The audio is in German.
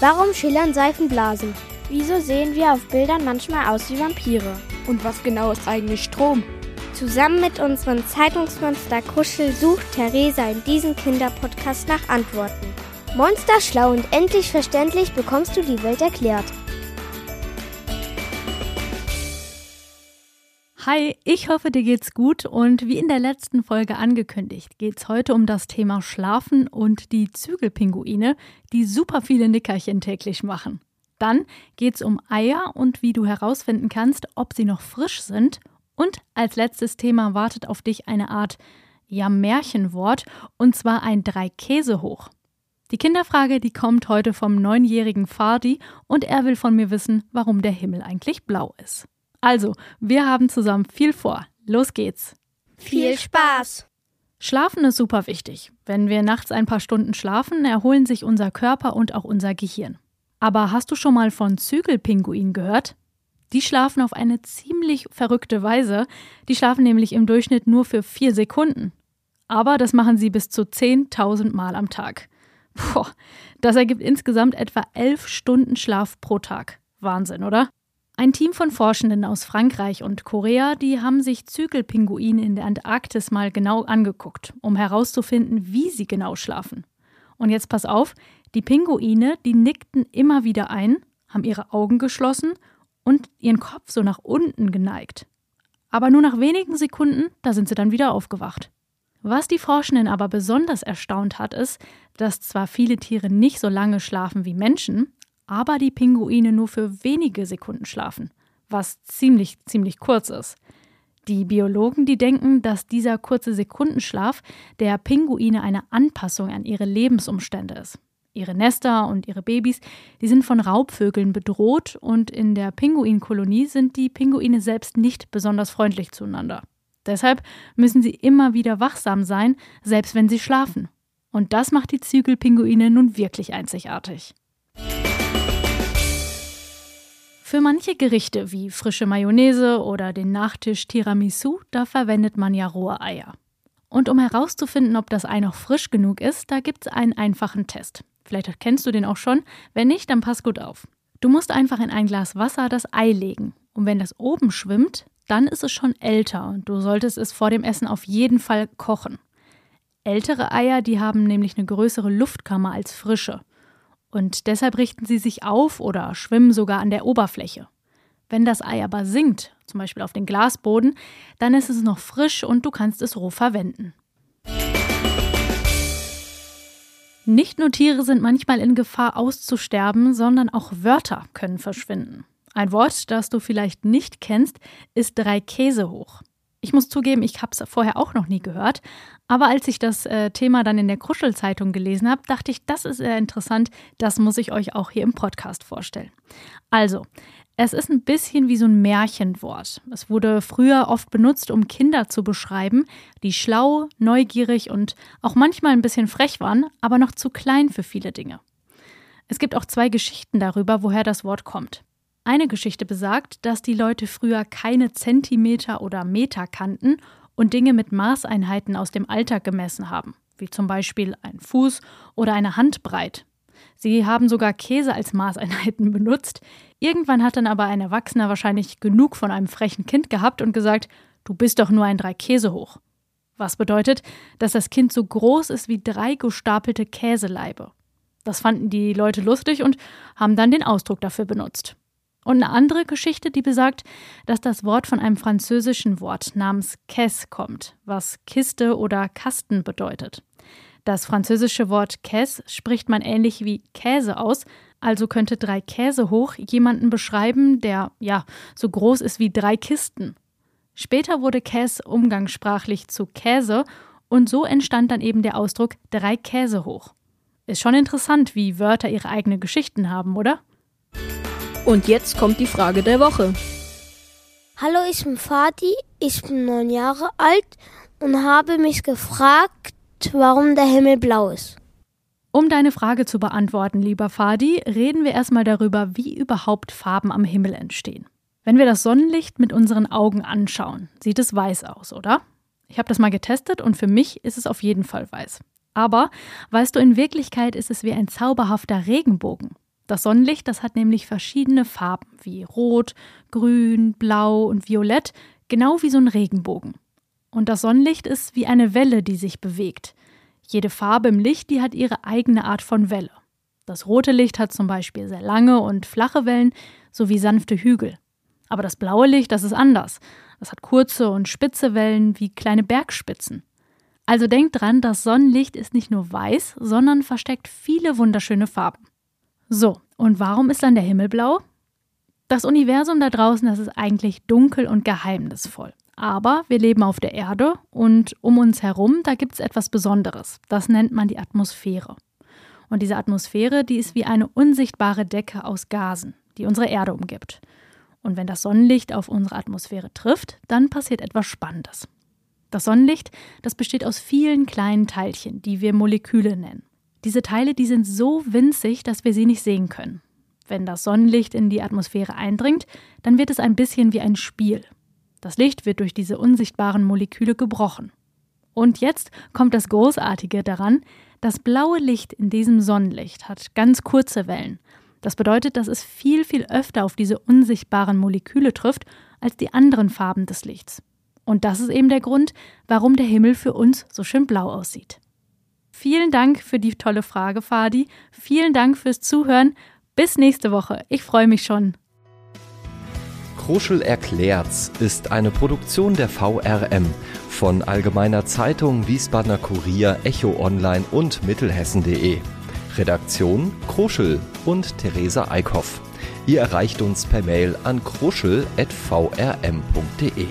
Warum schillern Seifenblasen? Wieso sehen wir auf Bildern manchmal aus wie Vampire? Und was genau ist eigentlich Strom? Zusammen mit unserem Zeitungsmonster Kuschel sucht Theresa in diesem Kinderpodcast nach Antworten. Monster schlau und endlich verständlich bekommst du die Welt erklärt. Hi, ich hoffe, dir geht's gut und wie in der letzten Folge angekündigt, geht's heute um das Thema Schlafen und die Zügelpinguine, die super viele Nickerchen täglich machen. Dann geht's um Eier und wie du herausfinden kannst, ob sie noch frisch sind. Und als letztes Thema wartet auf dich eine Art, ja, Märchenwort, und zwar ein Drei-Käse-Hoch. Die Kinderfrage, die kommt heute vom neunjährigen Fadi und er will von mir wissen, warum der Himmel eigentlich blau ist. Also, wir haben zusammen viel vor. Los geht's. Viel Spaß! Schlafen ist super wichtig. Wenn wir nachts ein paar Stunden schlafen, erholen sich unser Körper und auch unser Gehirn. Aber hast du schon mal von Zügelpinguinen gehört? Die schlafen auf eine ziemlich verrückte Weise. Die schlafen nämlich im Durchschnitt nur für vier Sekunden. Aber das machen sie bis zu 10.000 Mal am Tag. Puh, das ergibt insgesamt etwa elf Stunden Schlaf pro Tag. Wahnsinn, oder? Ein Team von Forschenden aus Frankreich und Korea, die haben sich Zügelpinguine in der Antarktis mal genau angeguckt, um herauszufinden, wie sie genau schlafen. Und jetzt pass auf, die Pinguine, die nickten immer wieder ein, haben ihre Augen geschlossen und ihren Kopf so nach unten geneigt. Aber nur nach wenigen Sekunden, da sind sie dann wieder aufgewacht. Was die Forschenden aber besonders erstaunt hat, ist, dass zwar viele Tiere nicht so lange schlafen wie Menschen, aber die Pinguine nur für wenige Sekunden schlafen, was ziemlich, ziemlich kurz ist. Die Biologen, die denken, dass dieser kurze Sekundenschlaf der Pinguine eine Anpassung an ihre Lebensumstände ist. Ihre Nester und ihre Babys, die sind von Raubvögeln bedroht und in der Pinguinkolonie sind die Pinguine selbst nicht besonders freundlich zueinander. Deshalb müssen sie immer wieder wachsam sein, selbst wenn sie schlafen. Und das macht die Zügelpinguine nun wirklich einzigartig. Für manche Gerichte wie frische Mayonnaise oder den Nachtisch Tiramisu, da verwendet man ja rohe Eier. Und um herauszufinden, ob das Ei noch frisch genug ist, da gibt es einen einfachen Test. Vielleicht kennst du den auch schon. Wenn nicht, dann pass gut auf. Du musst einfach in ein Glas Wasser das Ei legen. Und wenn das oben schwimmt, dann ist es schon älter und du solltest es vor dem Essen auf jeden Fall kochen. Ältere Eier, die haben nämlich eine größere Luftkammer als frische. Und deshalb richten sie sich auf oder schwimmen sogar an der Oberfläche. Wenn das Ei aber sinkt, zum Beispiel auf den Glasboden, dann ist es noch frisch und du kannst es roh verwenden. Nicht nur Tiere sind manchmal in Gefahr auszusterben, sondern auch Wörter können verschwinden. Ein Wort, das du vielleicht nicht kennst, ist drei Käse hoch. Ich muss zugeben, ich habe es vorher auch noch nie gehört, aber als ich das äh, Thema dann in der Kruschelzeitung gelesen habe, dachte ich, das ist sehr interessant, das muss ich euch auch hier im Podcast vorstellen. Also, es ist ein bisschen wie so ein Märchenwort. Es wurde früher oft benutzt, um Kinder zu beschreiben, die schlau, neugierig und auch manchmal ein bisschen frech waren, aber noch zu klein für viele Dinge. Es gibt auch zwei Geschichten darüber, woher das Wort kommt. Eine Geschichte besagt, dass die Leute früher keine Zentimeter oder Meter kannten und Dinge mit Maßeinheiten aus dem Alltag gemessen haben, wie zum Beispiel ein Fuß oder eine Handbreit. Sie haben sogar Käse als Maßeinheiten benutzt. Irgendwann hat dann aber ein Erwachsener wahrscheinlich genug von einem frechen Kind gehabt und gesagt, du bist doch nur ein drei hoch. Was bedeutet, dass das Kind so groß ist wie drei gestapelte Käseleibe. Das fanden die Leute lustig und haben dann den Ausdruck dafür benutzt. Und eine andere Geschichte, die besagt, dass das Wort von einem französischen Wort namens Caisse kommt, was Kiste oder Kasten bedeutet. Das französische Wort Käse spricht man ähnlich wie Käse aus, also könnte drei Käse hoch jemanden beschreiben, der ja so groß ist wie drei Kisten. Später wurde Käse umgangssprachlich zu Käse und so entstand dann eben der Ausdruck drei Käse hoch. Ist schon interessant, wie Wörter ihre eigenen Geschichten haben, oder? Und jetzt kommt die Frage der Woche. Hallo, ich bin Fadi, ich bin neun Jahre alt und habe mich gefragt, warum der Himmel blau ist. Um deine Frage zu beantworten, lieber Fadi, reden wir erstmal darüber, wie überhaupt Farben am Himmel entstehen. Wenn wir das Sonnenlicht mit unseren Augen anschauen, sieht es weiß aus, oder? Ich habe das mal getestet und für mich ist es auf jeden Fall weiß. Aber weißt du, in Wirklichkeit ist es wie ein zauberhafter Regenbogen. Das Sonnenlicht, das hat nämlich verschiedene Farben wie Rot, Grün, Blau und Violett, genau wie so ein Regenbogen. Und das Sonnenlicht ist wie eine Welle, die sich bewegt. Jede Farbe im Licht, die hat ihre eigene Art von Welle. Das rote Licht hat zum Beispiel sehr lange und flache Wellen sowie sanfte Hügel. Aber das blaue Licht, das ist anders. Das hat kurze und spitze Wellen wie kleine Bergspitzen. Also denkt dran, das Sonnenlicht ist nicht nur weiß, sondern versteckt viele wunderschöne Farben. So, und warum ist dann der Himmel blau? Das Universum da draußen, das ist eigentlich dunkel und geheimnisvoll. Aber wir leben auf der Erde und um uns herum, da gibt es etwas Besonderes. Das nennt man die Atmosphäre. Und diese Atmosphäre, die ist wie eine unsichtbare Decke aus Gasen, die unsere Erde umgibt. Und wenn das Sonnenlicht auf unsere Atmosphäre trifft, dann passiert etwas Spannendes. Das Sonnenlicht, das besteht aus vielen kleinen Teilchen, die wir Moleküle nennen. Diese Teile, die sind so winzig, dass wir sie nicht sehen können. Wenn das Sonnenlicht in die Atmosphäre eindringt, dann wird es ein bisschen wie ein Spiel. Das Licht wird durch diese unsichtbaren Moleküle gebrochen. Und jetzt kommt das Großartige daran, das blaue Licht in diesem Sonnenlicht hat ganz kurze Wellen. Das bedeutet, dass es viel, viel öfter auf diese unsichtbaren Moleküle trifft als die anderen Farben des Lichts. Und das ist eben der Grund, warum der Himmel für uns so schön blau aussieht. Vielen Dank für die tolle Frage, Fadi. Vielen Dank fürs Zuhören. Bis nächste Woche. Ich freue mich schon. Kruschel erklärt's ist eine Produktion der VRM von Allgemeiner Zeitung, Wiesbadener Kurier, Echo Online und Mittelhessen.de. Redaktion Kruschel und Theresa Eickhoff. Ihr erreicht uns per Mail an kruschel.vrm.de.